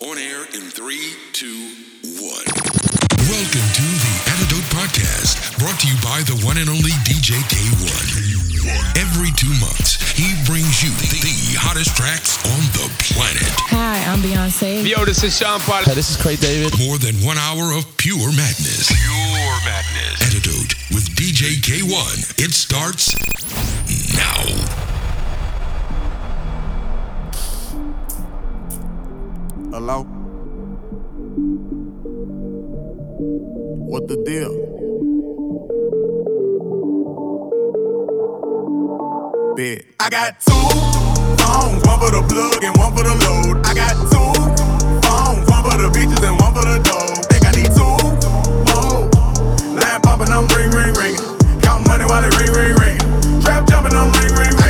On air in three, two, one. Welcome to the Antidote Podcast, brought to you by the one and only DJ Kay-One. Every two months, he brings you the hottest tracks on the planet. Hi, I'm Beyonce. Yo, this is Sean Paul. Hey, this is Craig David. More than one hour of pure madness. Pure madness. Antidote with DJ Kay-One. It starts now. Hello? What the deal? Bet. I got two phones, one for the plug and one for the load. I got two phones, one for the bitches and one for the dough. Think I need two more. Line popping, I'm ring, ring, ring. Count money while it ring, ring, ring. Trap jumping, I'm ring, ring, ring.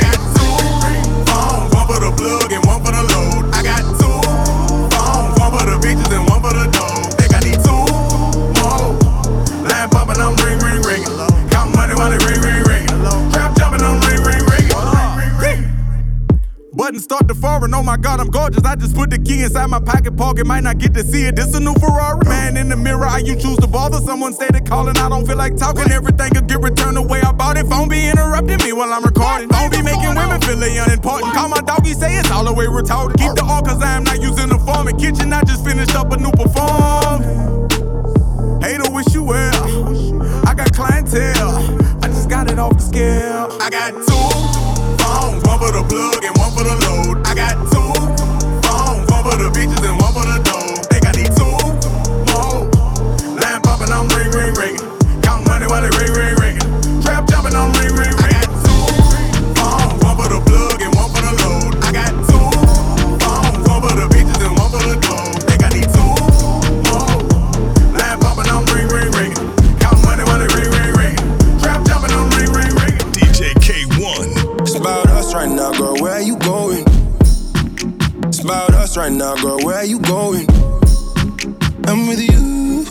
Button start to foreign, oh my god, I'm gorgeous. I just put the key inside my pocket pocket, might not get to see it. This a new Ferrari. Man in the mirror, how you choose to bother? Someone they calling, I don't feel like talking. Everything could get returned the way I bought it. Phone be interrupting me while I'm recording. Phone be making women feel unimportant. Call my doggy, say it's all the way retarded. Keep the all cause I am not using the form. In kitchen, I just finished up a new perform. Hater wish you well. I got clientele. I just got it off the scale. I got two phones, one for the plug and one for the load. I got two phones, one for the bitches and one for the dough. Think I need two more. Line popping, I'm ring, ring, ring. Count money while it ring, ring, ring. Trap jumping, I'm ring, ring, ring. Us right now, girl. Where are you going? I'm with you.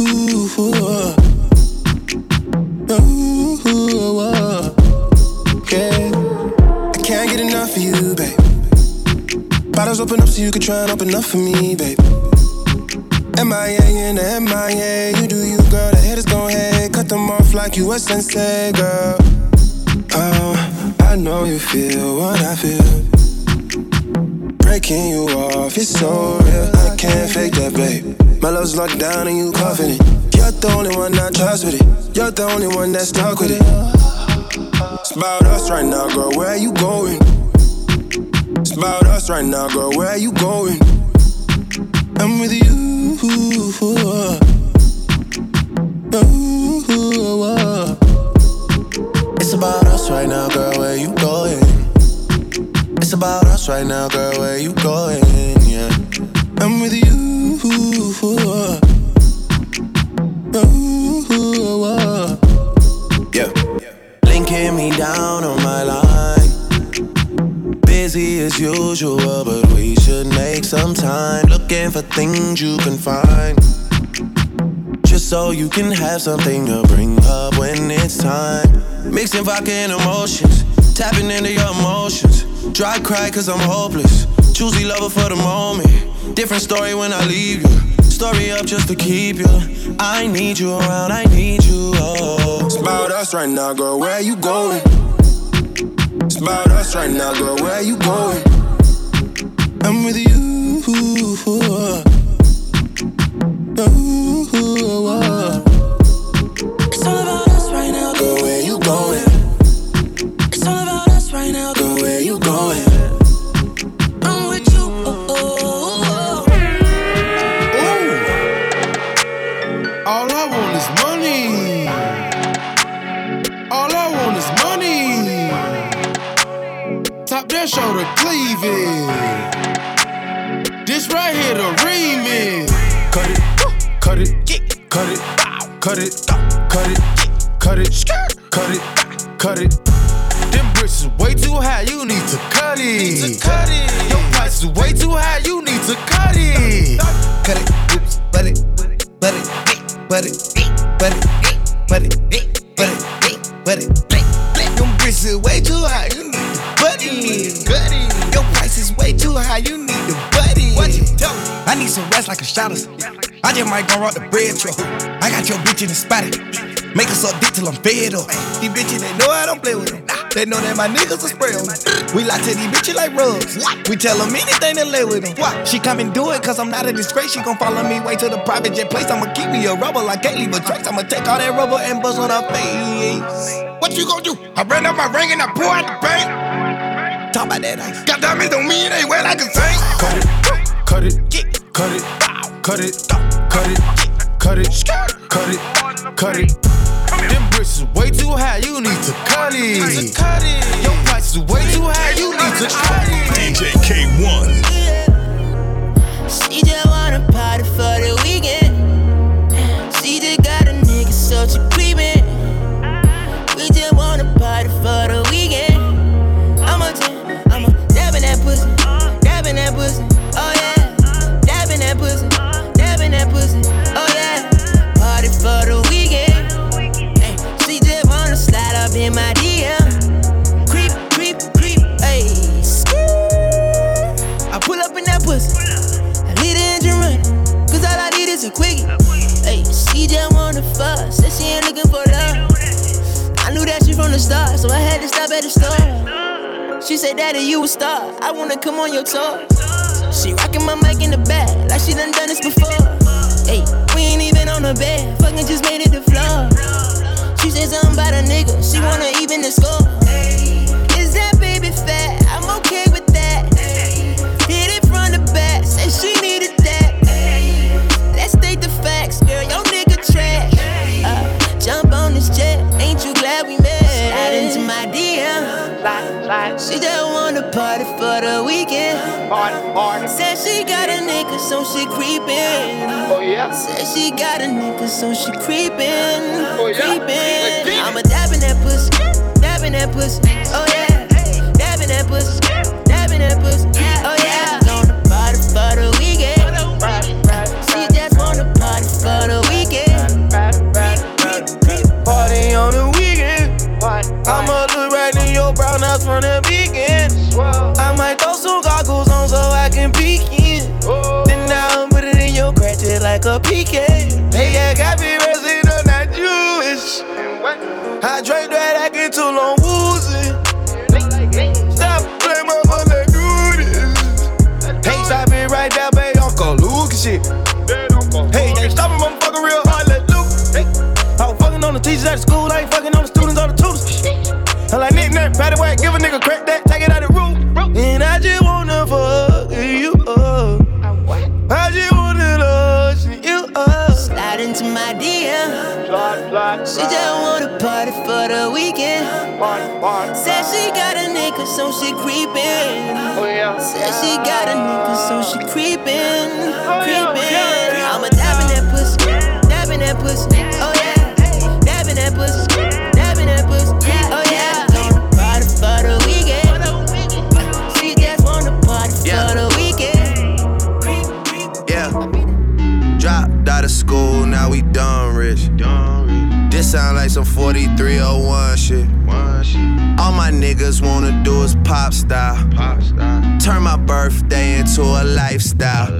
Yeah. I can't get enough of you, babe. Bottles open up so you can try and open up for me, babe. MIA in the MIA. You do you, girl. The haters gon' hate. Cut them off like you a sensei, girl. Oh, I know you feel what I feel. Breaking you off, it's so real. I can't fake that, babe. My love's locked down and you confident. You're the only one I trust with it. You're the only one that's stuck with it. It's about us right now, girl. Where you going? It's about us right now, girl. Where you going? I'm with you. About us right now, girl. Where you going? Yeah. I'm with you. Yeah. Linking me down on my line. Busy as usual, but we should make some time. Looking for things you can find. Just so you can have something to bring up when it's time. Mixing vodka and emotions. Tapping into your emotions. Dry cry cause I'm hopeless. Choosy lover for the moment. Different story when I leave you. Story up just to keep you. I need you around, I need you. Oh. It's about us right now, girl. Where you going? It's about us right now, girl. Where you going? I'm with you. Cut it, till I'm fed up. These bitches, they know I don't play with them. They know that my niggas are spray on them. We lie to these bitches like rubs. We tell them anything to lay with them. Why? She come and do it cause I'm not a disgrace. She gon' follow me way to the private jet place. I'ma keep me a rubber like can't leave a trace. I'ma take all that rubber and bust on her face. What you gon' do? I ran up my ring and I pour out the bank. Talk about that ice. Got diamonds on me, it ain't wet like a saint. Cut it, cut it, cut it, cut it, cut it, cut it, cut it, cut it. Them bricks is way too high, you need to cut it. Your price is way too high, you need to cut it. DJ Kay-One. She a quickie. Hey, she just wanna fuck. Said she ain't looking for love. I knew that shit from the start, so I had to stop at the store. She said, Daddy, you a star. I wanna come on your tour. She rocking my mic in the back, like she done done this before. Hey, we ain't even on the bed, fucking just made it the floor. She said something about a nigga, she wanna even the score. Said she got a nigga, so she creepin'. Oh yeah. Said she got a nigga, so she creepin'. Oh, creepin'. I'm a dabbing that pussy, dabbing that pussy. Oh yeah. Dabbing that pussy, dabbing that pussy. Oh yeah. On the party for the weekend. She just wanna party for the weekend. Party on the weekend. I'ma look right in your brown house from the beginning. I might throw some goggles like a pecan. Hey, I got me resting on that Jewish. I drank that, I get too long woozy. Stop playing my phone, let do this. Hey, stop it right there, baby, Uncle Luke shit. Hey, ain't stopping, motherfucker, real hard, let. Hey. I was fucking on the teachers at the school, I got a nigga, so she creepin'. Oh, Said she got a nigga, so she creepin'. Oh, creepin'. I'm a dabbing that pussy, dabbing that pussy. Oh yeah, dabbing that pussy, dabbing that pussy. Oh yeah. Party for the weekend. She just wanna party for the weekend. Yeah. Dropped out of school, now we done rich. This sound like some 4301 shit. All my niggas wanna do is pop style. Turn my birthday into a lifestyle.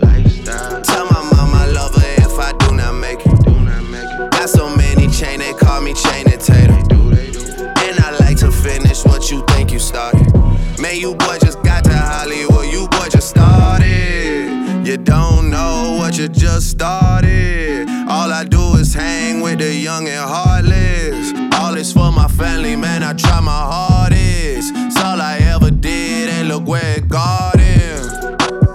Tell my mama I love her if I do not make it. Got so many chain, they call me chain and tater. And I like to finish what you think you started. Man, you boy just got to Hollywood, you boy just started. You don't know what you just started. All I do is hang with the young and heartless. This for my family, man, I try my hardest. It's all I ever did, and look where it got him.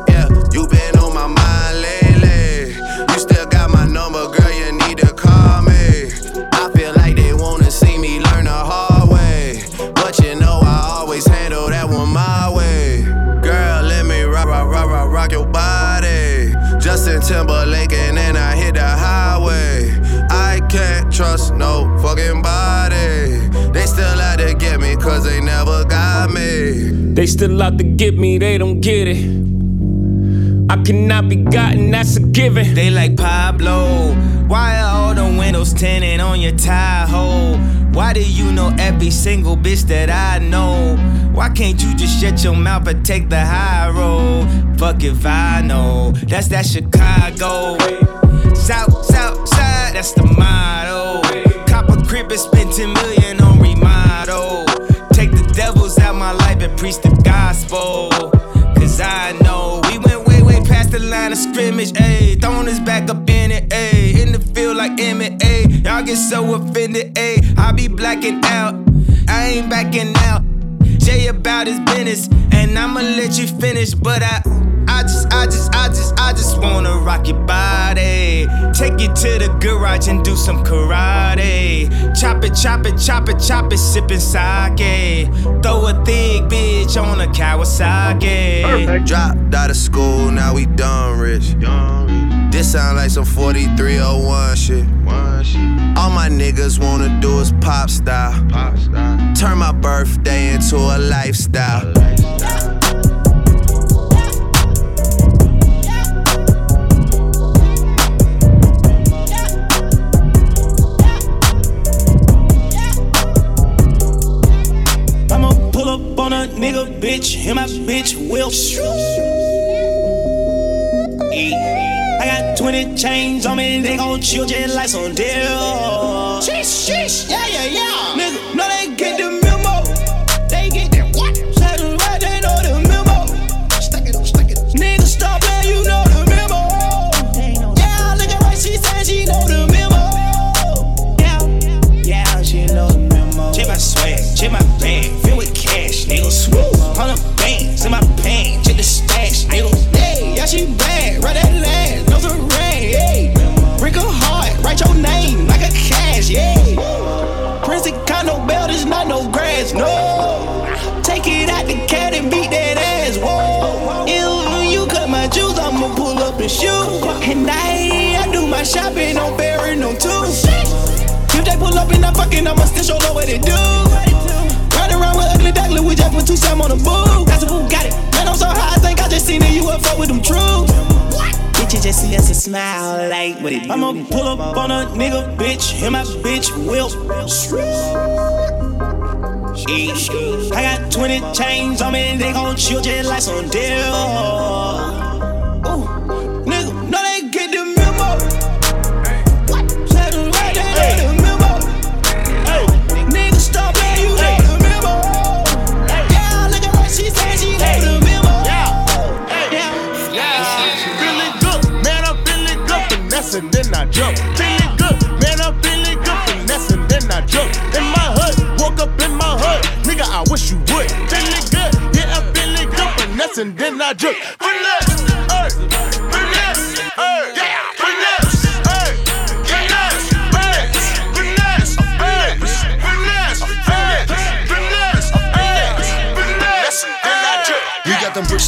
Yeah, you been on my mind lately. You still got my number, girl, you need to call me. I feel like they wanna see me learn the hard way. But you know I always handle that one my way. Girl, let me rock, rock, rock, rock, rock your body. Justin Timberlake, and then I hit the highway. I can't trust no fucking body. They still out to get me, they don't get it. I cannot be gotten, that's a given. They like Pablo, Why are all the windows tinted on your tie hole? Why do you know every single bitch that I know? Why can't you just shut your mouth and take the high road? Fuck if I know. That's that Chicago. South, south side, that's the motto. And preach the gospel. Cause I know we went way, way past the line of scrimmage, ayy. Throwing his back up in it, ayy. In the field like MMA. Y'all get so offended, ayy. I be blacking out. I ain't backing out. Jay about his business, and I'ma let you finish. But I, I just, I just, I just, wanna rock your body. Take you to the garage and do some karate. Chop it, chop it, chop it, chop it, sipping sake. Throw a thick bitch on a Kawasaki. Perfect. Dropped out of school, now we done rich. This sound like some 4301 shit. All my niggas wanna do is pop style. Turn my birthday into a lifestyle. Bitch, and my bitch will. I got 20 chains on me, they gon' chill just like some deal. Sheesh, sheesh, yeah, yeah, yeah. Nigga, no, they get the pull up and I, I do my shopping on Barry, no two. If they pull up and I'm fucking, I'ma still show what they do. Ride around with ugly duckling, we just put two Sam on the boo. That's a boo, got it. Man, I'm so high, I think I just seen a UFO with them truths. Bitches just see us and smile like what it. I'ma pull up on a nigga, bitch, and my bitch will. I got 20 chains on me, they gon' chill just like some deal. Then I jump. Feeling good, man, I'm feeling good, finessing, then I jump. In my hood, woke up in my hood, nigga, I wish you would. Feeling good, yeah, I'm feeling good, finessing, then I jump.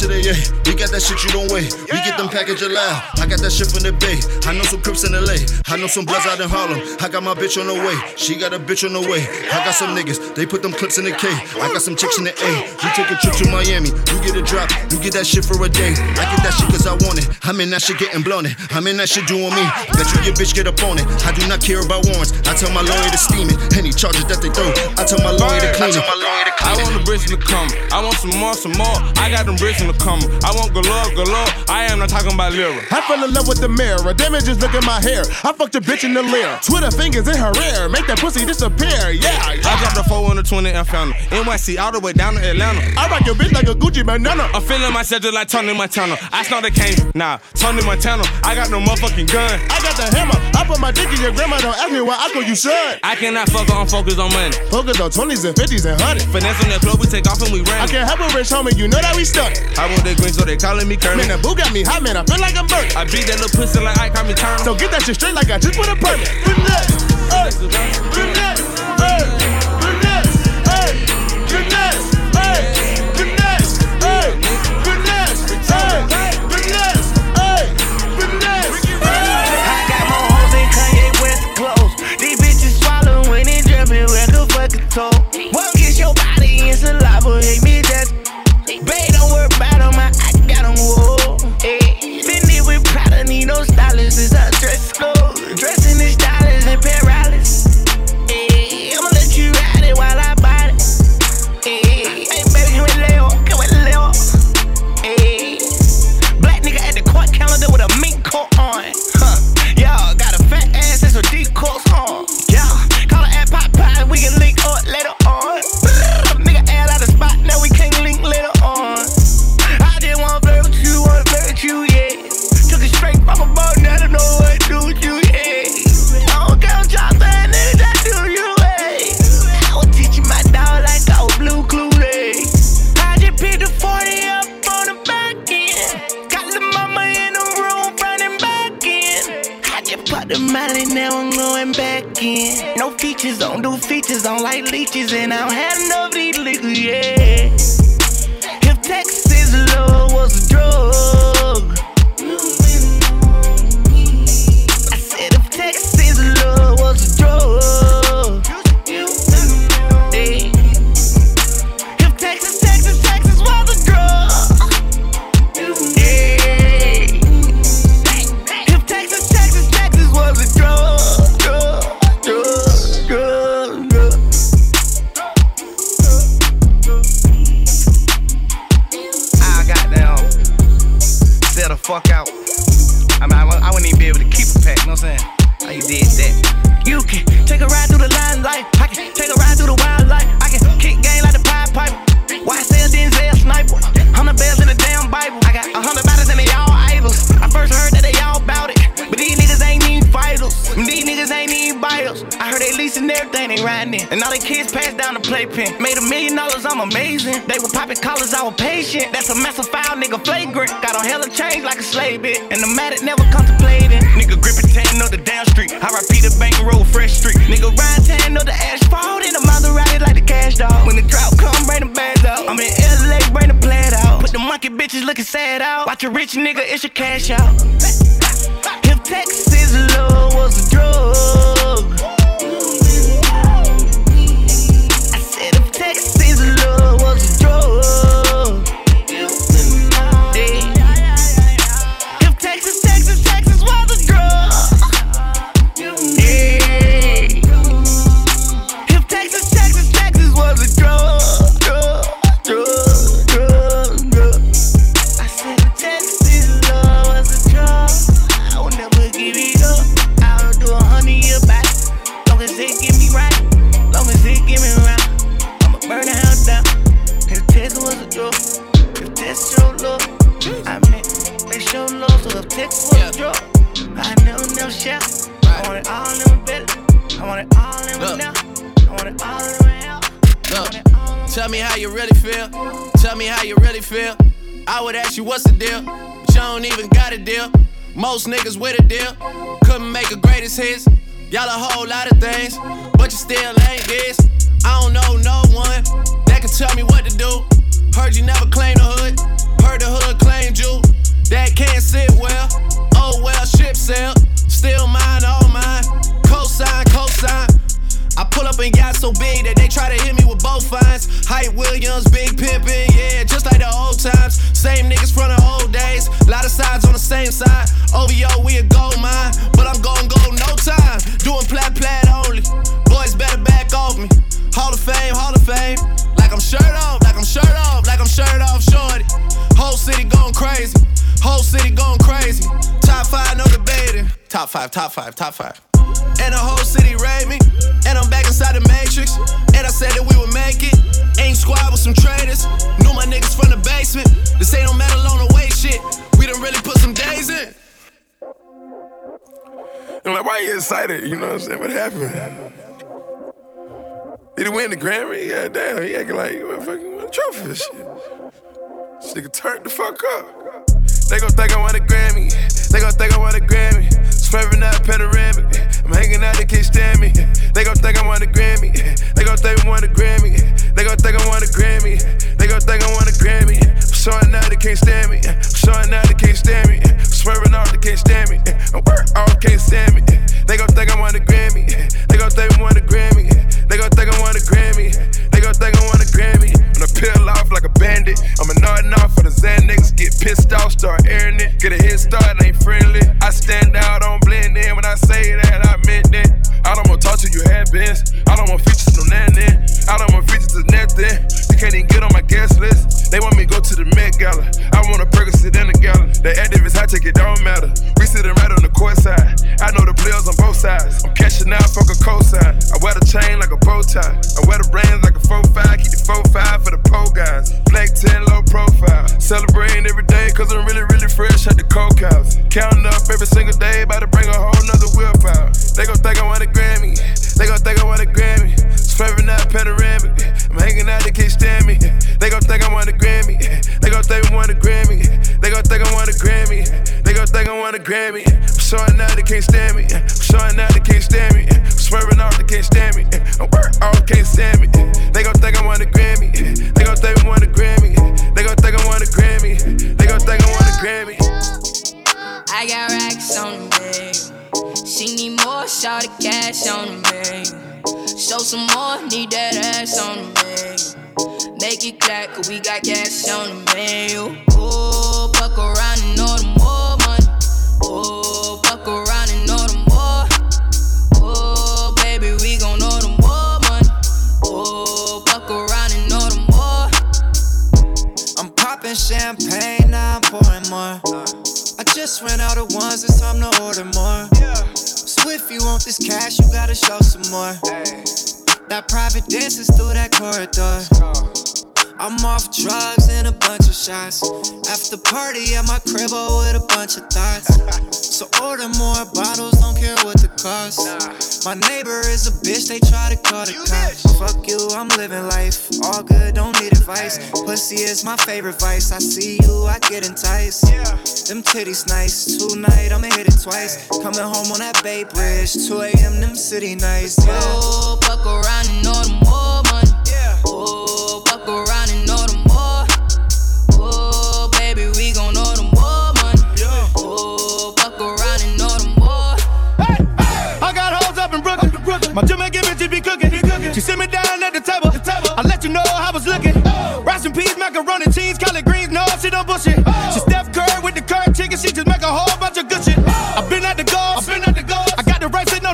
Got them bricks of the yeah. We got that shit you don't weigh. We get them package loud. I got that shit from the bay. I know some Crips in LA. I know some Bloods out in Harlem. I got my bitch on the way. She got a bitch on the way. I got some niggas. They put them clips in the K. I got some chicks in the A. We take a trip to Miami. You get a drop. You get that shit for a day. I get that shit cause I want it. I'm in that shit getting blown it. I'm in that shit doing me. Bet you your bitch get up on it. I do not care about warrants. I tell my lawyer to steam it. Any charges that they throw. I tell my lawyer to clean it. I want the bricks the come. I want some more, some more. I got them bricks in the come. I want galore, galore. I am not talking about lira. I fell in love with the mirror. Damn it, just look at my hair. I fucked a bitch in the leer. Twitter fingers in her ear. Make that pussy disappear. Yeah, I yeah. dropped a 4 on the 20 and found her. NYC all the way down to Atlanta. I rock your bitch like a Gucci banana. I'm feeling myself just like Tony Montana. I snort the cane, nah, Tony Montana. I got no motherfucking gun. I got the hammer. I put my dick in your grandma. Don't ask me why I call you son. I cannot fuck her, I'm focused on money. Focus on 20s and 50s and 100s. Finesse on that club, we take off and we ran. I can't help a rich homie. You know that we stuck. I want that green, so they calling me Kermit. Man, the boo got me hot, man. I feel like I'm burnt. I beat that little pussy like I call me turn. So get that shit straight like I just put a permit. Finesse, hey, finesse, hey, finesse, hey, finesse, hey, finesse, hey, finesse, hey, finesse, hey, finesse. I got more hoes than Kanye West clothes. These bitches swallow when it drippin' like a fucking toe. What gets your body in saliva? Hate me that. Babe, Hey, Fendi and I how you really feel. Tell me how you really feel. I would ask you what's the deal, but you don't even got a deal. Most niggas with a deal couldn't make a greatest hits. Y'all a whole lot of things, but you still ain't this. I don't know no one that can tell me what to do. Heard you never claimed the hood, heard the hood claimed you. That can't sit well. Oh well, ship sail. Still mine, all mine. Cosign, cosign. I pull up and got so big that they try to hit me with both fines. Hype Williams, big pimpin', yeah, just like the old times. Same niggas from the old days. Lot of sides on the same side. OVO, we a gold mine, but I'm gon' go no time. Doing plat plat only. Boys better back off me. Hall of Fame, Hall of Fame. Like I'm shirt off, like I'm shirt off, like I'm shirt off, shorty. Whole city going crazy. Whole city going crazy. Top five, no debating. Top five, top five, top five. And the whole city rate me. And I'm back inside the matrix. And I said that we would make it. Ain't squad with some traitors. Knew my niggas from the basement. This ain't no metal on the way shit. We done really put some days in. I'm like, why you excited? You know what I'm saying? What happened? Did he win the Grammy? Yeah, damn. He acting like he won fucking won a trophy and shit. This nigga turned the fuck up. They gon' think I won a Grammy. They gon' think I won a Grammy. Swerving out panoramic. I'm hanging out, they can't stand me. They gon' think I won a Grammy. They gon' think I won a Grammy. They gon' think I won a Grammy. They gon' think I won a Grammy. I'm showing out, they can't stand me. I'm showing out, they can't stand me. Swerving off, they can't stand me. I'm work off, can't stand me. They gon' think I won a Grammy. They gon' think I won a Grammy. They gon' think I won a Grammy. They gon' think I won a Grammy. When I peel off like a bandit, I'm a nodding off for the Xanax. Get pissed off, start airing it. Get a head start, ain't friendly. I stand out, don't blend in. When I say that, I meant it. I don't want talk to you have been. I don't want features, no nothing. I don't want features to nothing. You can't even get on my guest list. They want me go to the Met Gala. I want a Percocet in the gala. The activists, I take it, don't matter. We sitting right on the court side. I know the players on both sides. I'm cashing out, fuck a cosign. I wear the chain like a bow tie. I wear the brains like a 4-5. Keep 4-5 favorite vice. I see you, I get enticed. Them titties nice. Tonight I'ma hit it twice. Coming home on that Bay Bridge. 2 a.m. them city nights. Yeah. Oh, fuck around and know the more money. Oh, fuck around and know the more. Oh, baby, we gon' know the more money. Oh, fuck around and know the more. I got hoes up in Brooklyn. My Jamaican bitch be cooking. She sit me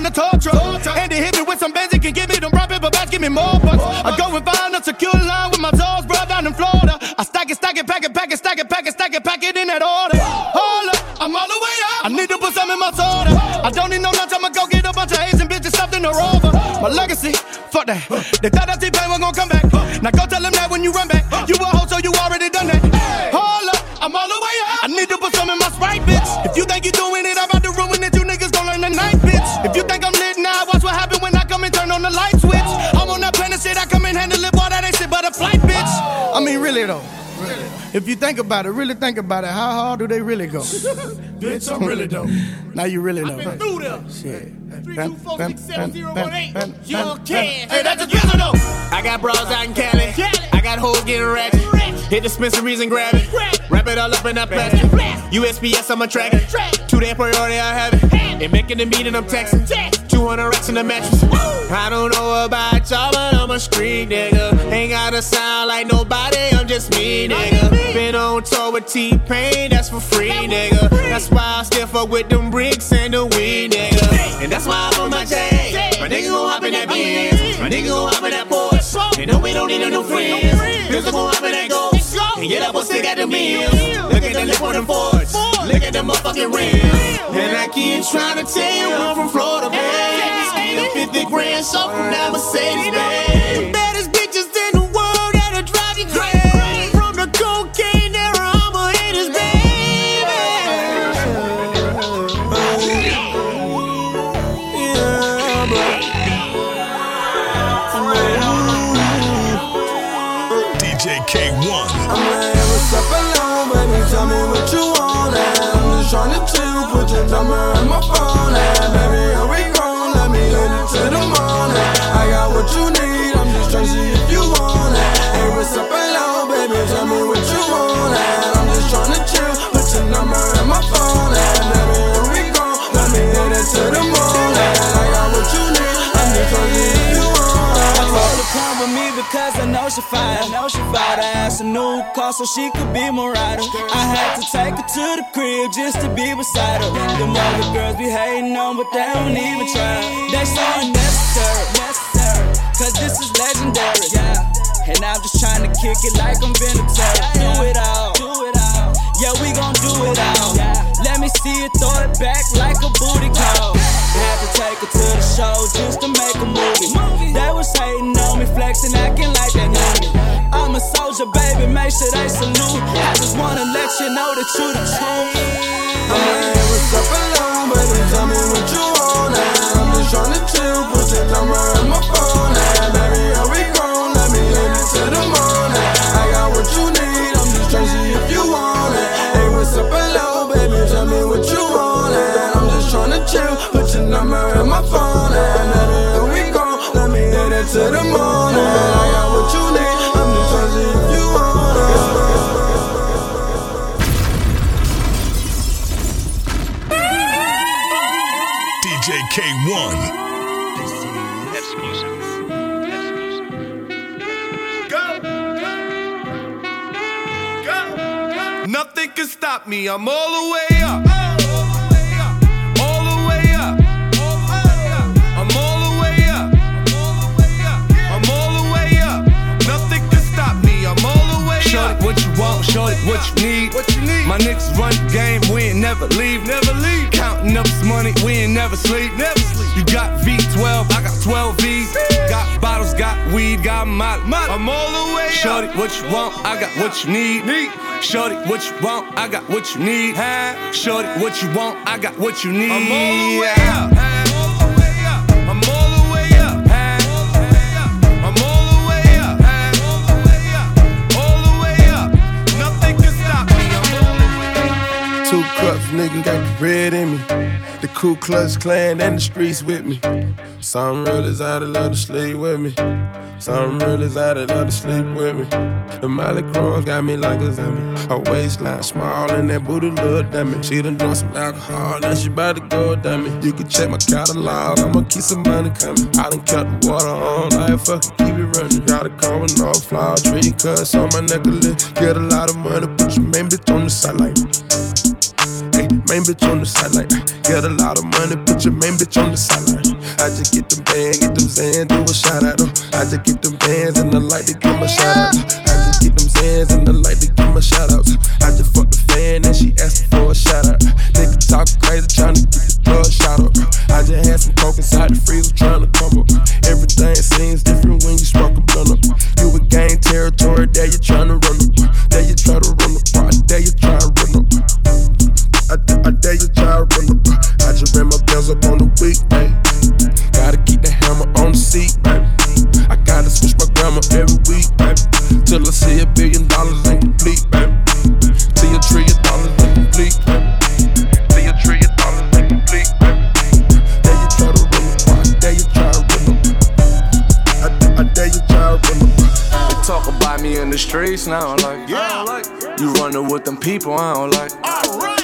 the tow truck. And they hit me with some Benz. Can give me them rock paper bags. Give me more bucks. I go and find a secure line with my toes, bro, down in Florida. I stack it, stack it, pack it, pack it, stack it, pack it, stack it, pack it in that order. Hold up, I'm all the way up. I need to put some in my soda. I don't need no lunch. I'ma go get a bunch of Asian bitches stuffed in the rover. My legacy, think about it, really think about it, how hard do they really go? Bitch, I'm really dope. Now you really know. been through them. Shit. Young can. Hey, that's a drizzle though. I got bras out in Cali. I got hoes getting ratchet. Hit the dispensaries and grab it. Wrap it all up in that plastic. USPS, I'm a tracker. Track. Two day priority, I have it. And making the meeting, I'm texting. 200 racks in the mattress. I don't know about y'all, but I'm a street nigga. Ain't gotta sound like nobody, I'm just me, nigga. Been on tour with T-Pain, that's for free, nigga. That's why I still fuck with them bricks and the weed, nigga. And that's why I'm on my J. My nigga gon' hop in that Benz. My nigga gon' hop in that Porsche. And no, we don't need no new friends. Niggas gon' hop in that Ghost. And get up or stick at the meals. Look at the lip on them Fords. Look at the motherfucking rims. And I keep trying to tell you I'm from Florida, man. 50 grand so from that Mercedes, man. Because I know she fine. I know she Bought her ass a new car so she could be my rider. I had to take her to the crib just to be beside her. Them other girls be hating on, but they don't even try. They so unnecessary, necessary. Cause this is legendary. Yeah. And I'm just trying to kick it like I'm Venom Do it all. Do it all. Yeah, we gon' do it all. Let me see you throw it back like a booty call. Had to take her to the show just to make a movie. They was hating on me, flexing, acting like they knew me. I'm a soldier, baby, make sure they salute. I just wanna let you know that you the truth. I'm what's up alone, baby? Tell me what you want. And I'm just tryna chill, put your number in my phone. And baby, are we grown? Let me hit it till the morning. Way up. All the way up, all the way up, I'm all the way up, all the way up, I'm all the way up. Nothing can stop me. I'm all the way Shorty, up. what you want, shorty, what you need. What you need? My niggas run the game, we ain't never leave. Never leave. Counting up this money, we ain't never sleep. Never sleep. You got V12, I got 12 V's. Got bottles, got weed, got molly. I'm all the way Shorty, what you want, I got what you need. Need. Shorty, what you want, I got what you need. Shorty, what you want, I got what you need. I'm all the way up. I'm all the way up. I'm all the way up. All the way up. Nothing can stop me. I'm all the way up. Two cups, nigga, got the red in me. The Ku Klux Klan and the streets with me. Some real is out of love to sleep with me. Some real is out of love to sleep with me. The Molly Cross got me like a zombie. Her waistline small and that booty look dummy. She done drunk some alcohol, now she about to go dummy. You can check my catalog, I'ma keep some money coming. I done cut the water on, I fucking keep it running. Got a car with no flower, tree cuts on my necklace. Get a lot of money, put your main bitch on the sideline. Main bitch on the sideline. Get a lot of money, put your main bitch on the sideline. I just get them bands, get them Xans, do a shout out. oh. I just get them bands and the light to give my shout out. I just get them Xans and the light to give my shout outs. I just fucked the fan and she asked for a shout out. Nigga talk crazy, tryna get the plug shot up. I just had some coke inside the freezer tryna come up. Everything seems different when you smoke a blunt up. You a gain territory, there you tryna run up. I dare you try to run up. I just ran my bills up on the weekday. Gotta keep the hammer on the seat, baby. I gotta switch my grammar every week, baby. Till I see a billion dollars ain't complete, baby. See a trillion dollars ain't complete, baby. See a trillion dollars ain't complete, baby. Dare you try to run up. I dare you try to run up. I, I dare you try to run. They talk about me in the streets now, like, yeah. You running with them people, I don't like. If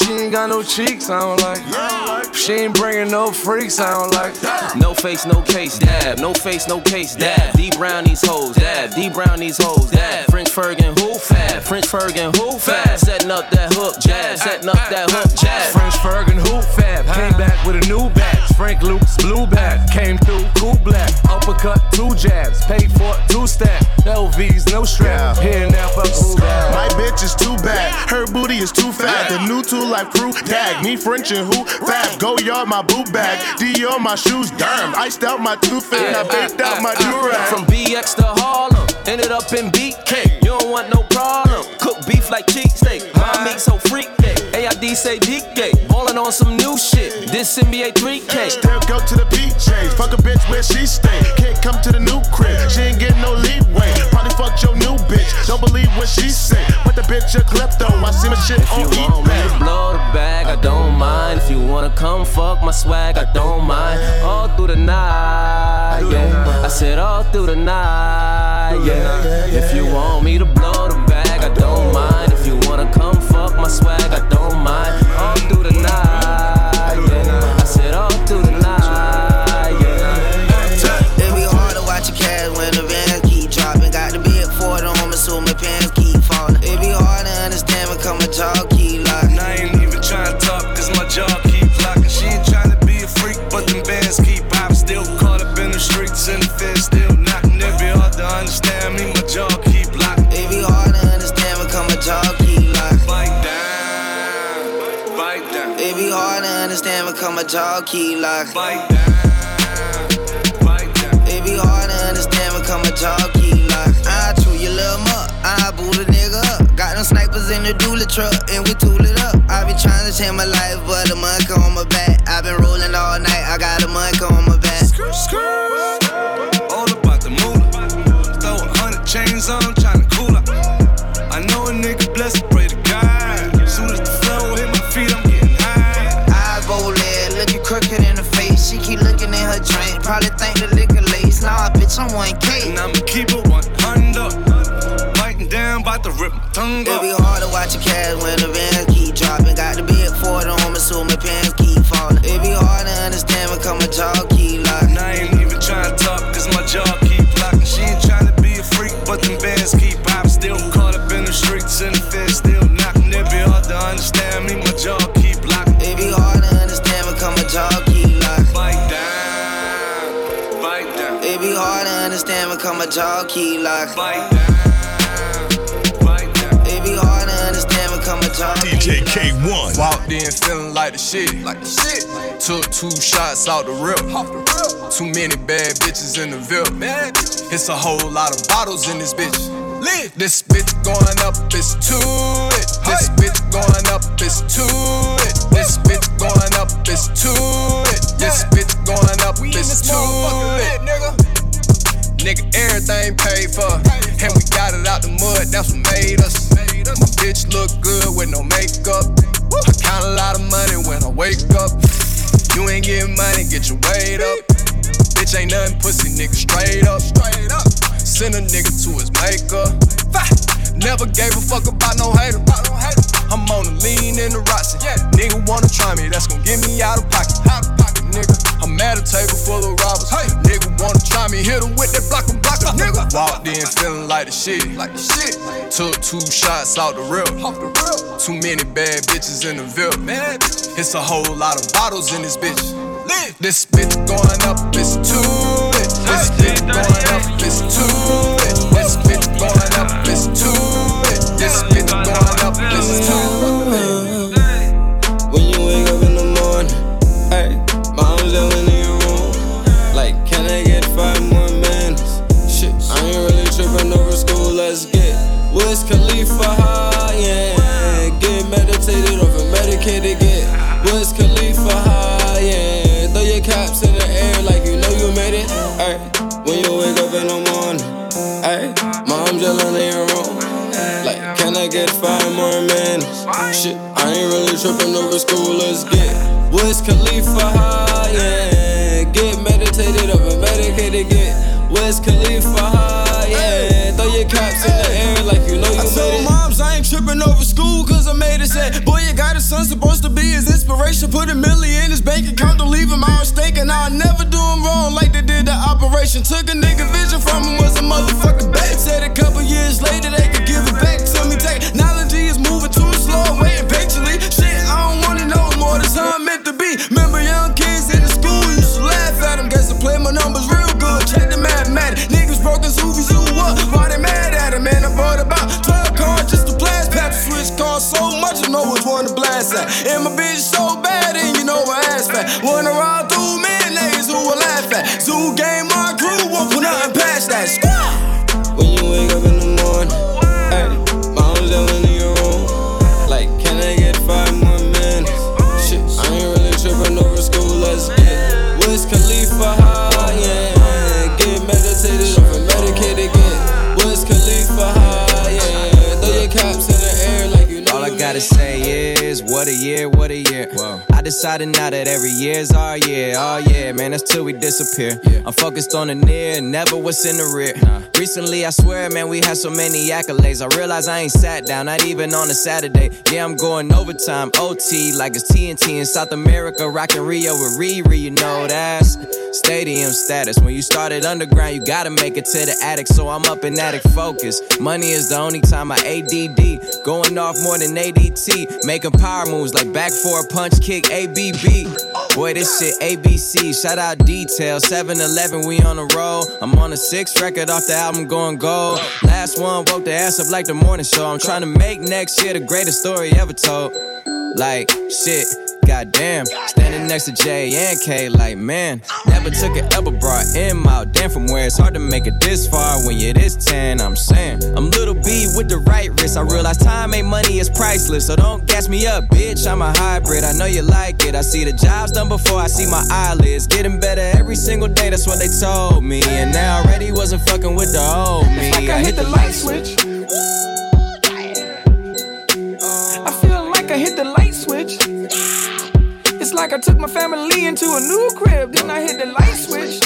she ain't got no cheeks, I don't like. She ain't bringing no freaks, I don't like. No face, no case, dab. No face, no case, dab. Deep brown these hoes, dab. Deep brown these hoes, dab. French Fergan, who fab? French Fergan, who fab? Setting up that hook, jab. Setting up that hook, jab. French Fergan, who fab? Came back with a new batch. Frank Luke's blue bat. Came through cool black. Uppercut, two jabs. Paid for two stack. LV's no strap. Here now, bad. My bitch is too bad, her booty is too fat. The new two life crew tag me French and who fab. Go yard my boot bag, Dior my shoes, damn. Iced out my tooth and I baked out my uh, uh, uh, durag. From BX to Harlem, ended up in BK. You don't want no problem. Cook beef like cheesesteak. My meat so freak AID say DK. Ballin' on some new shit. This NBA 3K. Still go to the PJs, fuck a bitch where she stay. Can't come to the new crib, she ain't getting no leeway. Probably fucked your new bitch, don't believe what she say. Put the bitch a klepto, I see my shit If on you want me to blow the bag, I don't mind. If you wanna come fuck my swag, I don't mind. All through the night, yeah. I said all through the night, yeah. If you want me to blow the bag, I don't mind. If you wanna come fuck my swag, I don't mind. Night, come keep locking. Bite down, bite down. It be hard to understand when come a keep locking. I chew your little muck, I boot a nigga up. Got them snipers in the dually truck, and we tool it up. I be trying to change my life, but the monk on my back. I been tongue. It be hard to watch your cash when the Xans keep dropping. Got to the big Ford on me, so my pants keep falling. It be hard to understand when come my jaw keep locked. I ain't even trying to talk, cause my jaw keep locking. She ain't trying to be a freak, but them bands keep popping. Still caught up in the streets and the feds still knocking. It be hard to understand me, my jaw keep locking. It be hard to understand when come my jaw keep locked. Bite down, bite down. It be hard to understand when come my jaw keep locked. Bite down. DJ Kay-One. Walked in feeling like the shit. Like the shit. Took two shots out the rip. Too many bad bitches in the Ville. It's a whole lot of bottles in this bitch. Lit. This bitch going up, it's to it. This bitch going up, it's to it. This bitch going up, it's to it. This bitch going up, it's to it. Nigga, everything paid for. And we got it out the mud, that's what made us. My bitch look good with no makeup. I count a lot of money when I wake up. You ain't getting money, get your weight up. Bitch ain't nothing pussy, nigga, straight up. Straight up. Send a nigga to his maker. Never gave a fuck about no hater. I'm on the lean in the Roxy. Nigga wanna try me, that's gon' get me out of pocket. Nigga. I'm at a table full of robbers. Hey, nigga wanna try me, hit him with that block and block nigga. Walked in feeling like the shit. Like the shit. Took two shots out the rip. Too many bad bitches in the Ville. It's a whole lot of bottles in this bitch. This bitch going up, it's to it. This bitch going up, it's to it. This bitch going up, it's to it. This bitch going up, it's to it. Medicated, get Wiz Khalifa high, yeah. Throw your caps in the air like you know you made it. Ay, when you wake up in the morning, ay, mom's yelling in your room. Like, can I get five more minutes? Shit, I ain't really tripping over school, let's get Wiz Khalifa high, yeah. Get meditated over medicated, get Wiz Khalifa high, Boy, you got a son supposed to be his inspiration. Put a million in his bank account, don't leave him out mistaken. I'll never do him wrong like they did the operation. Took a nigga vision from him, was a motherfucker bait. Said a couple years later they could give it back to me. Technology is decided now that every year's our year. Oh yeah, man, that's till we disappear. I'm focused on the near, never what's in the rear. Recently, I swear, man, we had so many accolades. I realize I ain't sat down, not even on a Saturday. Yeah, I'm going overtime, OT, like it's TNT in South America, rockin' Rio with Riri, you know that's stadium status. When you started underground, you gotta make it to the attic, so I'm up in attic focus. Money is the only time I ADD, going off more than ADT, making power moves like back for a punch kick, ABB. Boy, this shit ABC. Shout out Detail, 7-Eleven, we on the roll. I'm on a sixth record off the album going gold. Last one woke the ass up like the morning show. I'm trying to make next year the greatest story ever told. Like shit. Goddamn, standing next to J and K, like man, never took an elbow brought him out. Damn, from where it's hard to make it this far when you're this 10. I'm saying, I'm little B with the right wrist. I realize time ain't money, it's priceless. So don't gas me up, bitch. I'm a hybrid. I know you like it. I see the jobs done before I see my eyelids. Getting better every single day, that's what they told me. And now already wasn't fucking with the old me. It's like I hit the light switch. I feel like I hit the light switch. Like I took my family into a new crib, then I hit the light switch.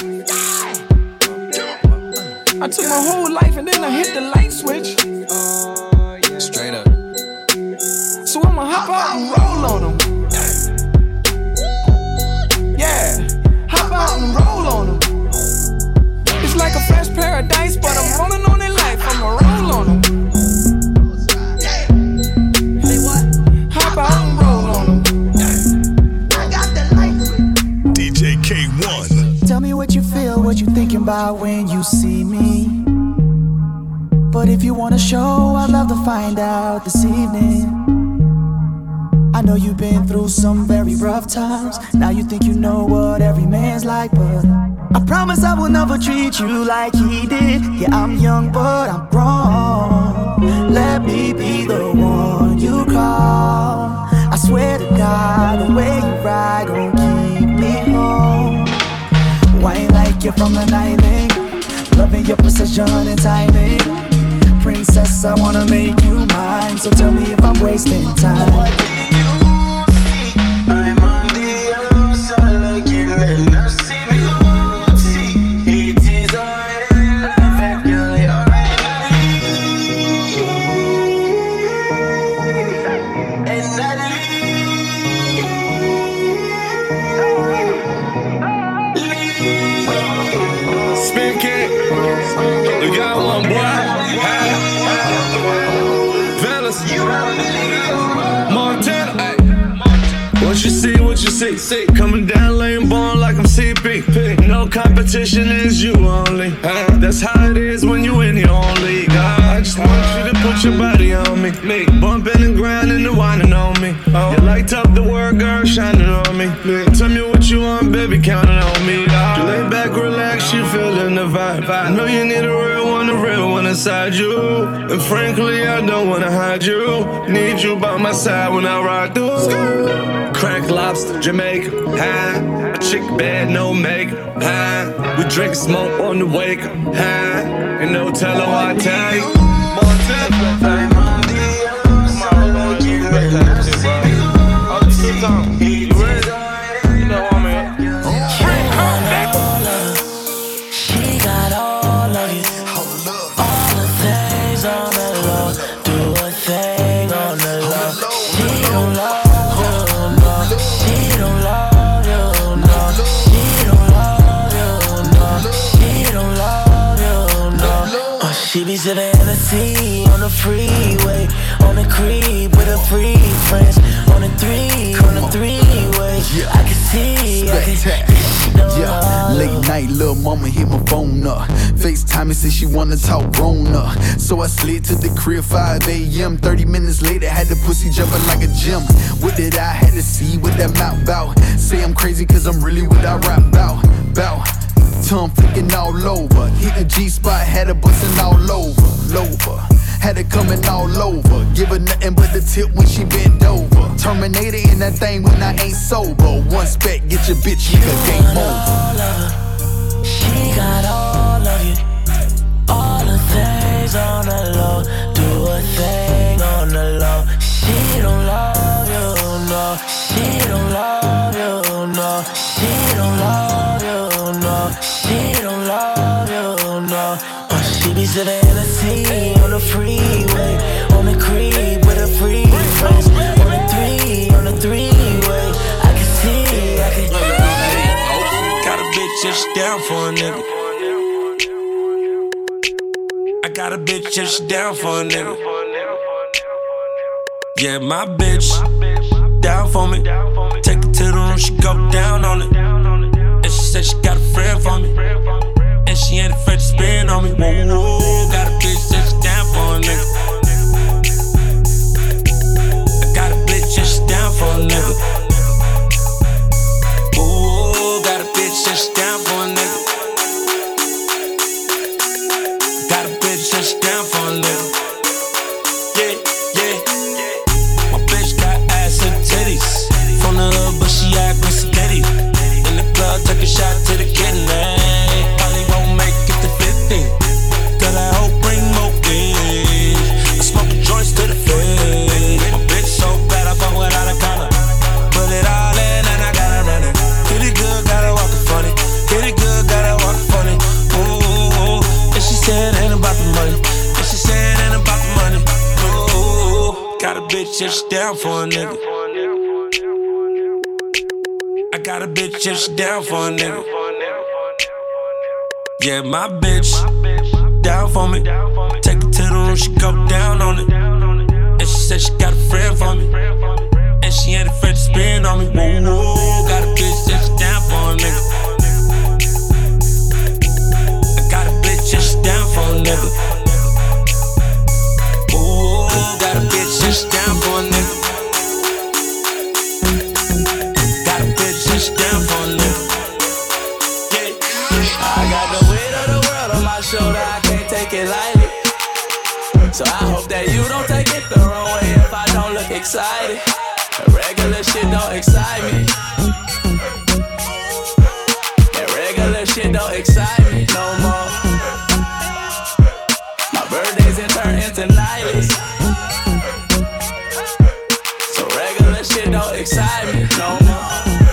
I took my whole life and then I hit the light switch. Straight up. So I'ma hop out and roll on them. Treat you like he did. Yeah, I'm young, but I'm grown. Let me be the one you call. I swear to God, the way you ride gon' keep me home. Wine like you're from the 90s. Loving your precision and timing. Princess, I wanna make you mine. So tell me if I'm wasting time. Competition is you only. Hey. That's how it is when you in your own league. Uh, I just want you to put your body on me. me. Bumping and grinding and whining on me. Oh. You light up the world, girl, shining on me. Tell me what you want, baby, counting on me. You lay back, relax, you feeling the vibe. I know you need a real one, a real one inside you. And frankly, I don't wanna hide you. Need you by my side when I ride through. Crack lobster, Jamaica, high. Chick bad, no makeup, high. We drink smoke on the wake high. And no tell her what I take. Freeway, on the creep with her free friends, on the three, on the three way. I can see, I can. Yeah, late night, little mama hit my phone up. FaceTime and said she wanna talk grown up. So I slid to the crib 5 a.m. 30 minutes later, had the pussy jumping like a gym. What did I had to see with that mouth bout? Say I'm crazy cause I'm really what I rap bout. Bout. Tongue flicking all over. Hit the G spot, had her bustin' all over. Lover. Had it coming all over. Give her nothing but the tip when she bend over. Terminator in that thing when I ain't sober. One spec, get your bitch, nigga, game over. She got all of you. All the things on the low. Do a thing on the low. She don't love you, no. She don't love you, no. She don't love you, no. She don't love you, no. Uh, she be on the freeway, on the creep with her free friends, on the three, on the three way. I can see, I can. Got a bitch just down for a nigga. I got a bitch just down for a nigga. Yeah, my bitch down for me. Take it to the room, she go down on it. And she said she got a friend for me. And she ain't afraid to spin on me. Whoa, whoa, for a nigga. Ooh, got a bitch just down down for a nigga. I got a bitch just she down for a nigga. Yeah, my bitch down for me. Take her to the room, she go down on it. And she said she got a friend for me. And she ain't afraid to spin on me. Whoa, whoa, got a bitch just down for a nigga. I got a bitch that's down for a nigga. Got a bitch down for a. Got a bitch down for a. Yeah. I got the weight of the world on my shoulder. I can't take it lightly. So I hope that you don't take it the wrong way if I don't look excited. Regular shit don't excite me. That regular shit don't excite me no more. Shit don't excite me no more.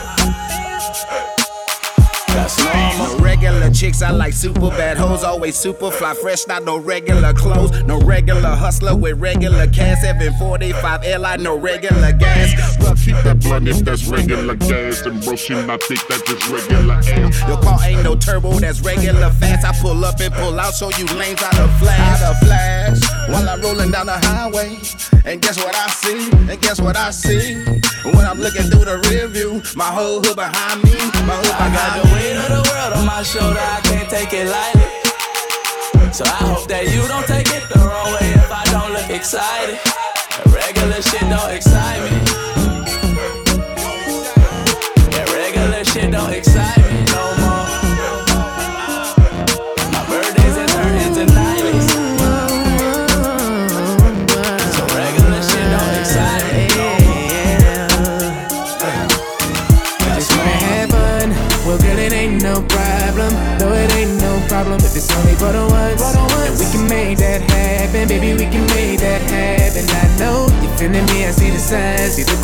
That's normal. No regular chicks, I like super bad hoes, always super fly, fresh, not no regular clothes. No regular hustler with regular cash, 745 airline, no regular gas. Bro, keep That blunt if that's regular gas, and bro, she not think that just regular ass. Your car ain't no turbo, that's regular fast. I pull up and pull out, so you lanes out of flash. Out of flash. While I'm rolling down the highway. And guess what I see? And guess what I see? When I'm looking through the rear view, my whole hood behind me. My hood I got behind the weight of the world on my shoulder, I can't take it lightly. So I hope that you don't take it the wrong way if I don't look excited. Regular shit don't excite me. That regular shit don't excite me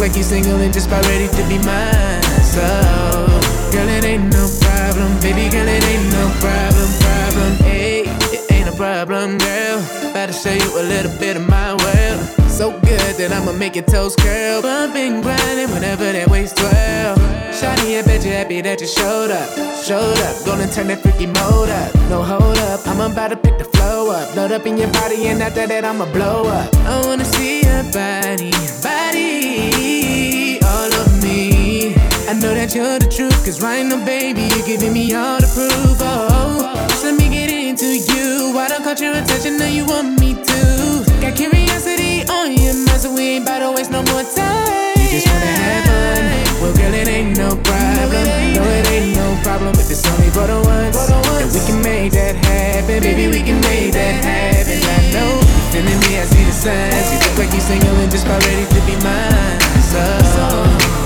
You like you're single and just about ready to be mine. So, girl, it ain't no problem, baby. Girl, it ain't no problem, problem. Hey, it ain't a problem, girl. About to show you a little bit of my world. So good that I'ma make your toes curl. Bumping, grinding whenever that waist twirl. Shawty, I bet you happy that you showed up. Showed up, gonna turn that freaky mode up. No hold up, I'm about to pick the flow up. Load up in your body, and after that, I'ma blow up. I wanna see your body, body, know that you're the truth, cause right now, baby, you're giving me all the proof. Oh, just let me get into you. Why don't caught your attention? Now you want me to. Got curiosity on your mind, so we ain't about to waste no more time. You just wanna have fun. Well, girl, it ain't no problem. No, it ain't no problem if it's only for the once. And we can make that happen, baby. We can make that happen. I know you're feeling me. I see the signs. You look like you're single and just about ready to be mine. So,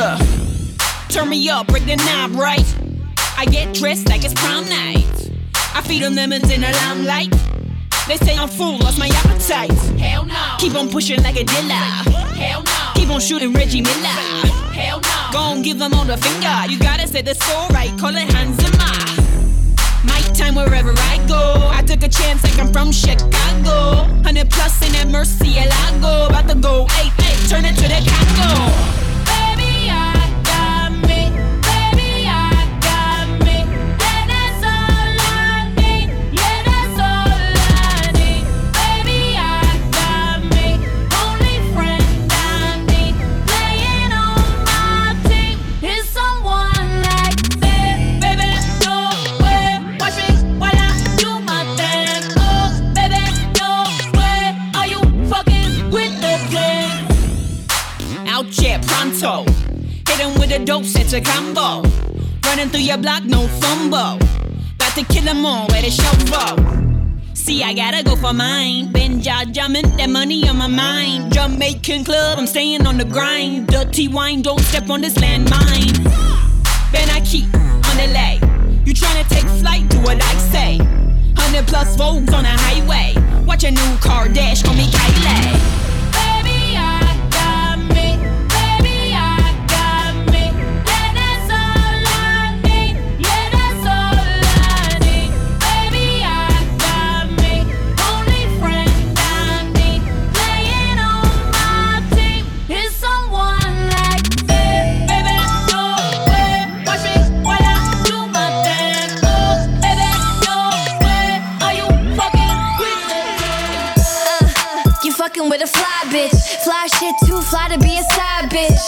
Look, turn me up, break the knob right. I get dressed like it's prom night. I feed on lemons in the limelight. They say I'm full, lost my appetite. Hell no. Keep on pushing like a dealer. Hell no. Keep on shooting Reggie Miller. Hell no. Go on, give them all the finger. You gotta say the soul right, call it Hanzima. My time wherever I go. I took a chance like I'm from Chicago. 100 plus in that Mercy go. About to go, hey, hey, turn it to the Congo. Baby, with a dope, set a combo. Running through your block, no fumble. About to kill 'em all, the show go. See, I gotta go for mine. Been jaw jumping, that money on my mind. Jamaican club, I'm staying on the grind. Dirty wine, don't step on this landmine. Ben I keep on the lay. You tryna take flight, do what I say. 100 plus Vogues on the highway. Watch a new car dash, call me Kylie. Fucking with a fly bitch. Fly shit too fly to be a side bitch.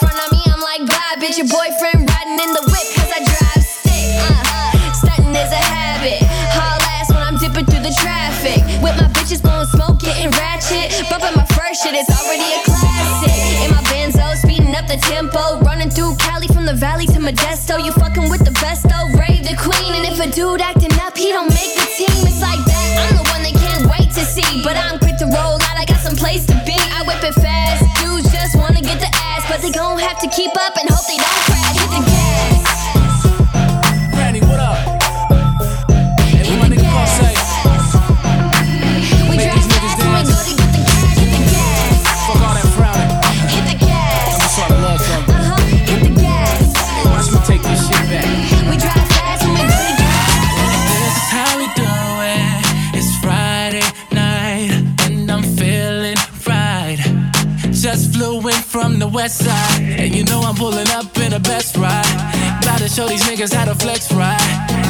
Front of me, I'm like, bye, bitch. Your boyfriend riding in the whip, cause I drive stick. Uh, stunting is a habit. Haul ass when I'm dipping through the traffic. With my bitches blowing smoke, getting ratchet. Bumping my first shit, it's already a classic. In my benzo, speeding up the tempo. Running through Cali from the valley to Modesto. You fucking with the best, though. Rave the queen. And if a dude acting up, he don't make the team. It's like that. I'm the one they can't wait to see. But I'm fast. Dudes just wanna get the ass. But they gon' have to keep up and hope they don't west side, and you know I'm pulling up in the best ride. About to show these niggas how to flex right.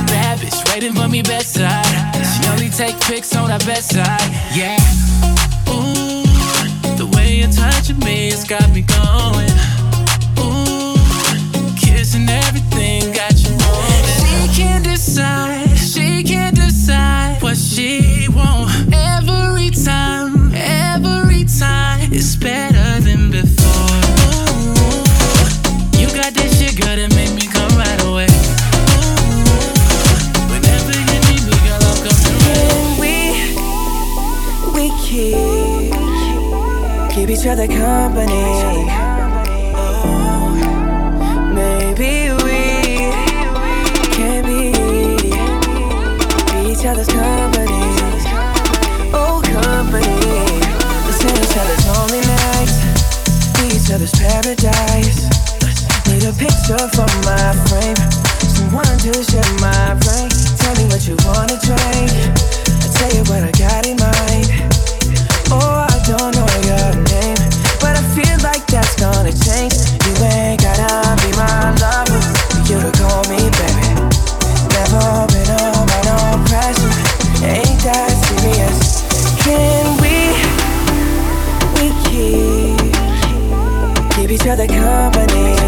Bad bitch waiting for me bedside. She only take pics on her bedside. Yeah. Ooh, the way you're touching me has got me going. Ooh, kissing everything got you moving. She can't decide. She can't decide what she want. Every time, every time, it's better other company. Oh, maybe we can be each other's company. Oh, company. Let's spend each other's lonely nights, be each other's paradise. Need a picture for my frame, someone to share my brain. Tell me what you wanna drink. each other company.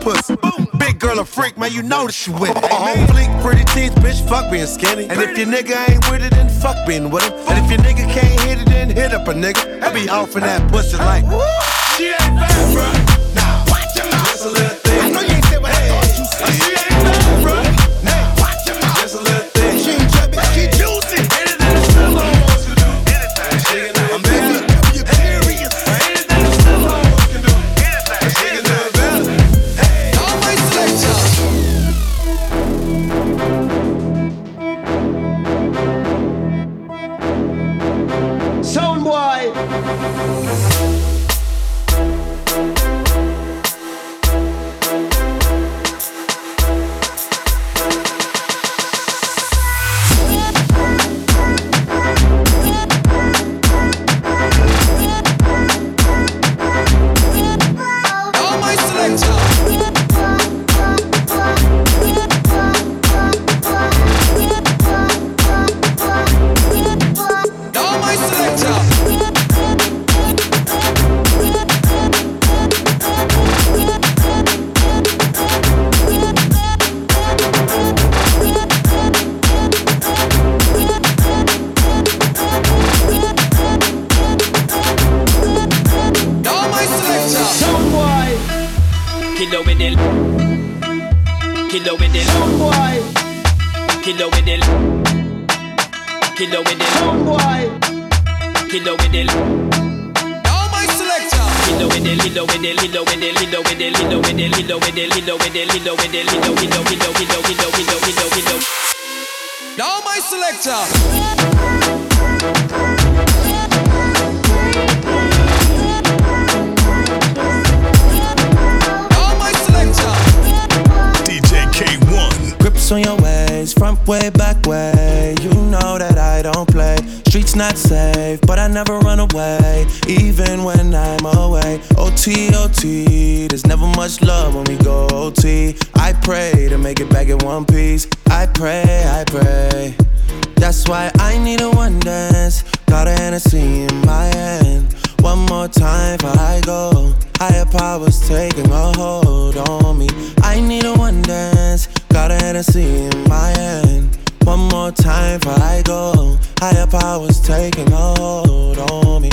Boom. Big girl a freak, man, you know that she with it. Uh-huh. On fleek, pretty teeth, bitch, fuck being skinny. And if your nigga ain't with it, then fuck being with him. And if your nigga can't hit it, then hit up a nigga. I be off in that pussy like, she ain't bad. love when we go OT. I pray to make it back in one piece. I pray, I pray. That's why I need a one dance. Got a Hennessy in my hand. One more time before I go. Higher powers taking a hold on me. I need a one dance. Got a Hennessy in my hand. One more time before I go. Higher powers taking a hold on me.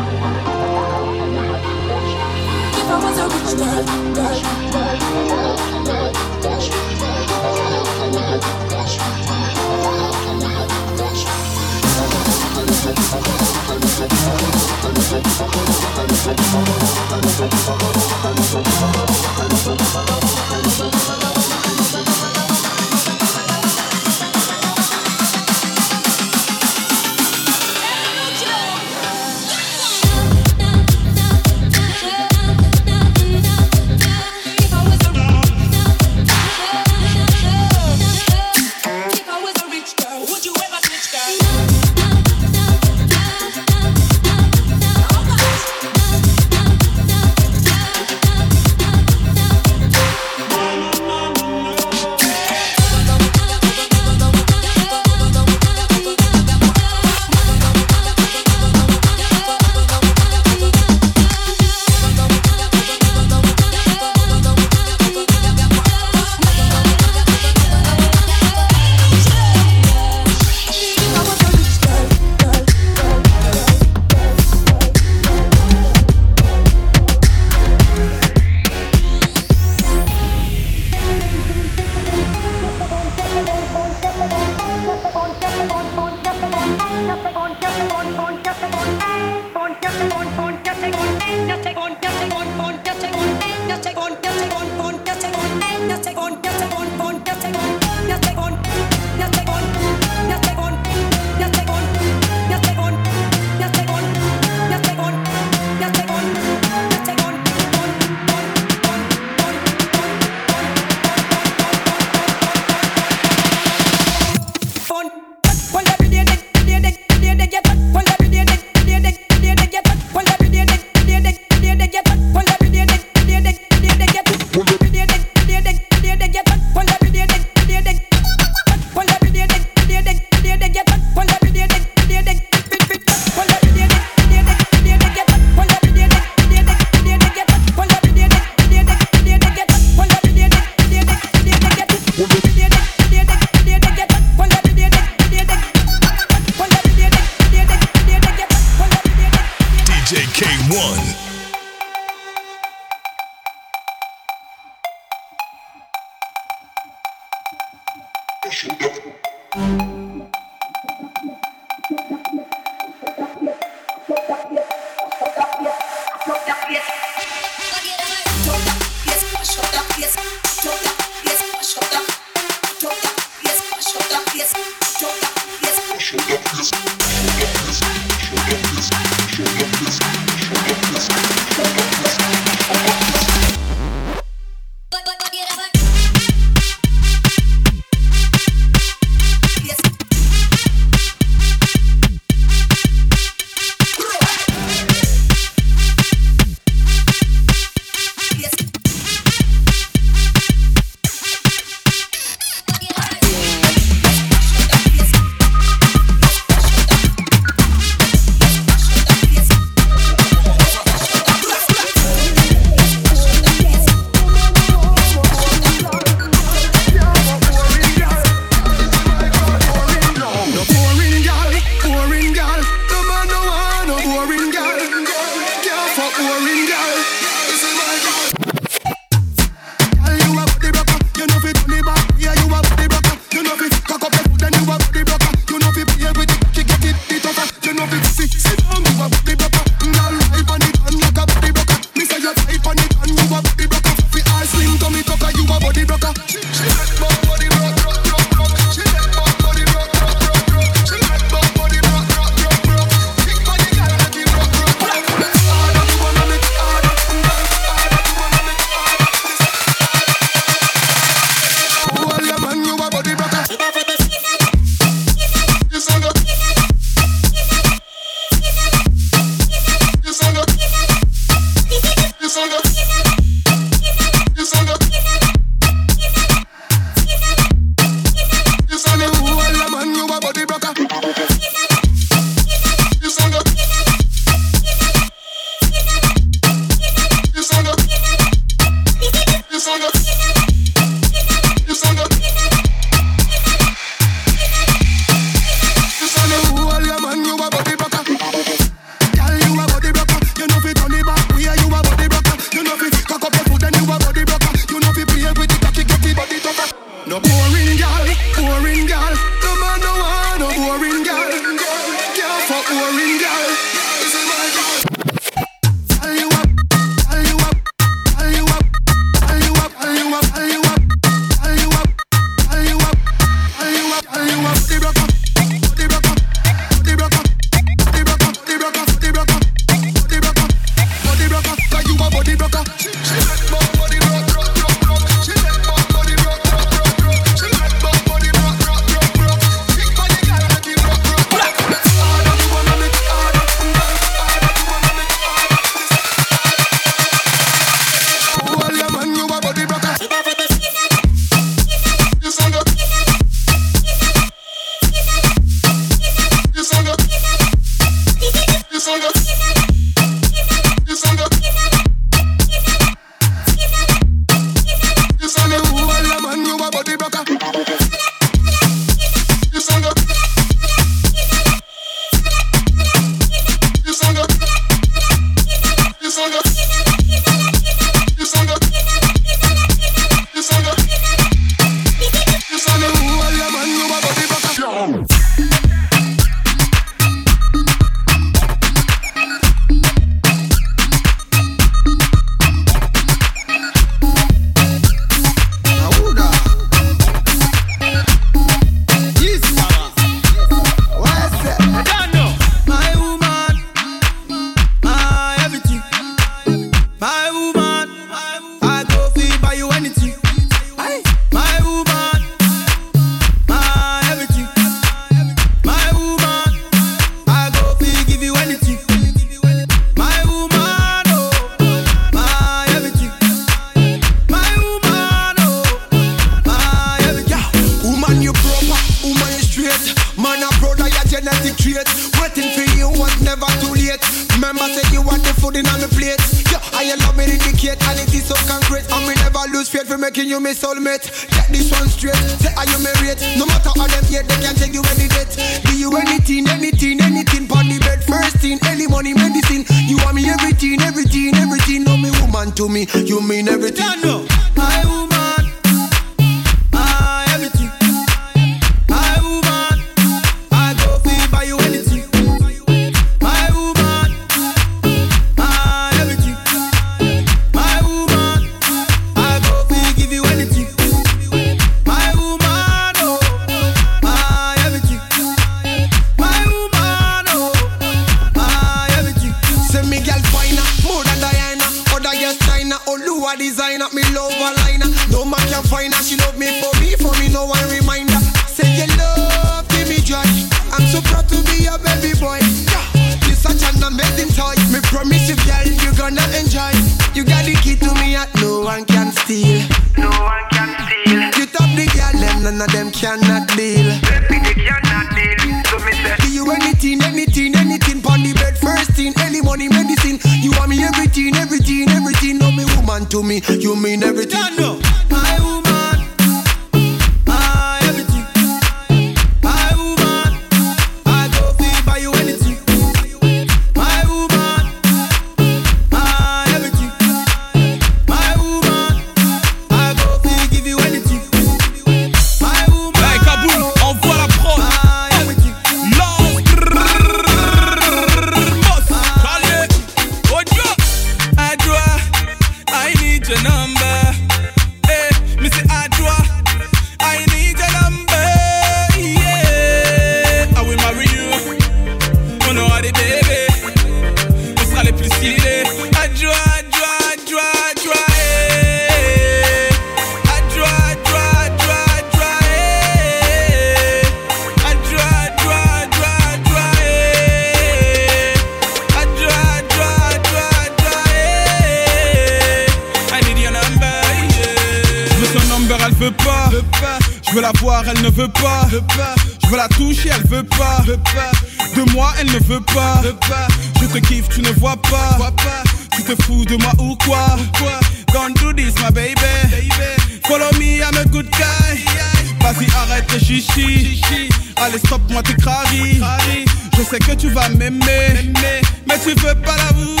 Veux pas l'avouer.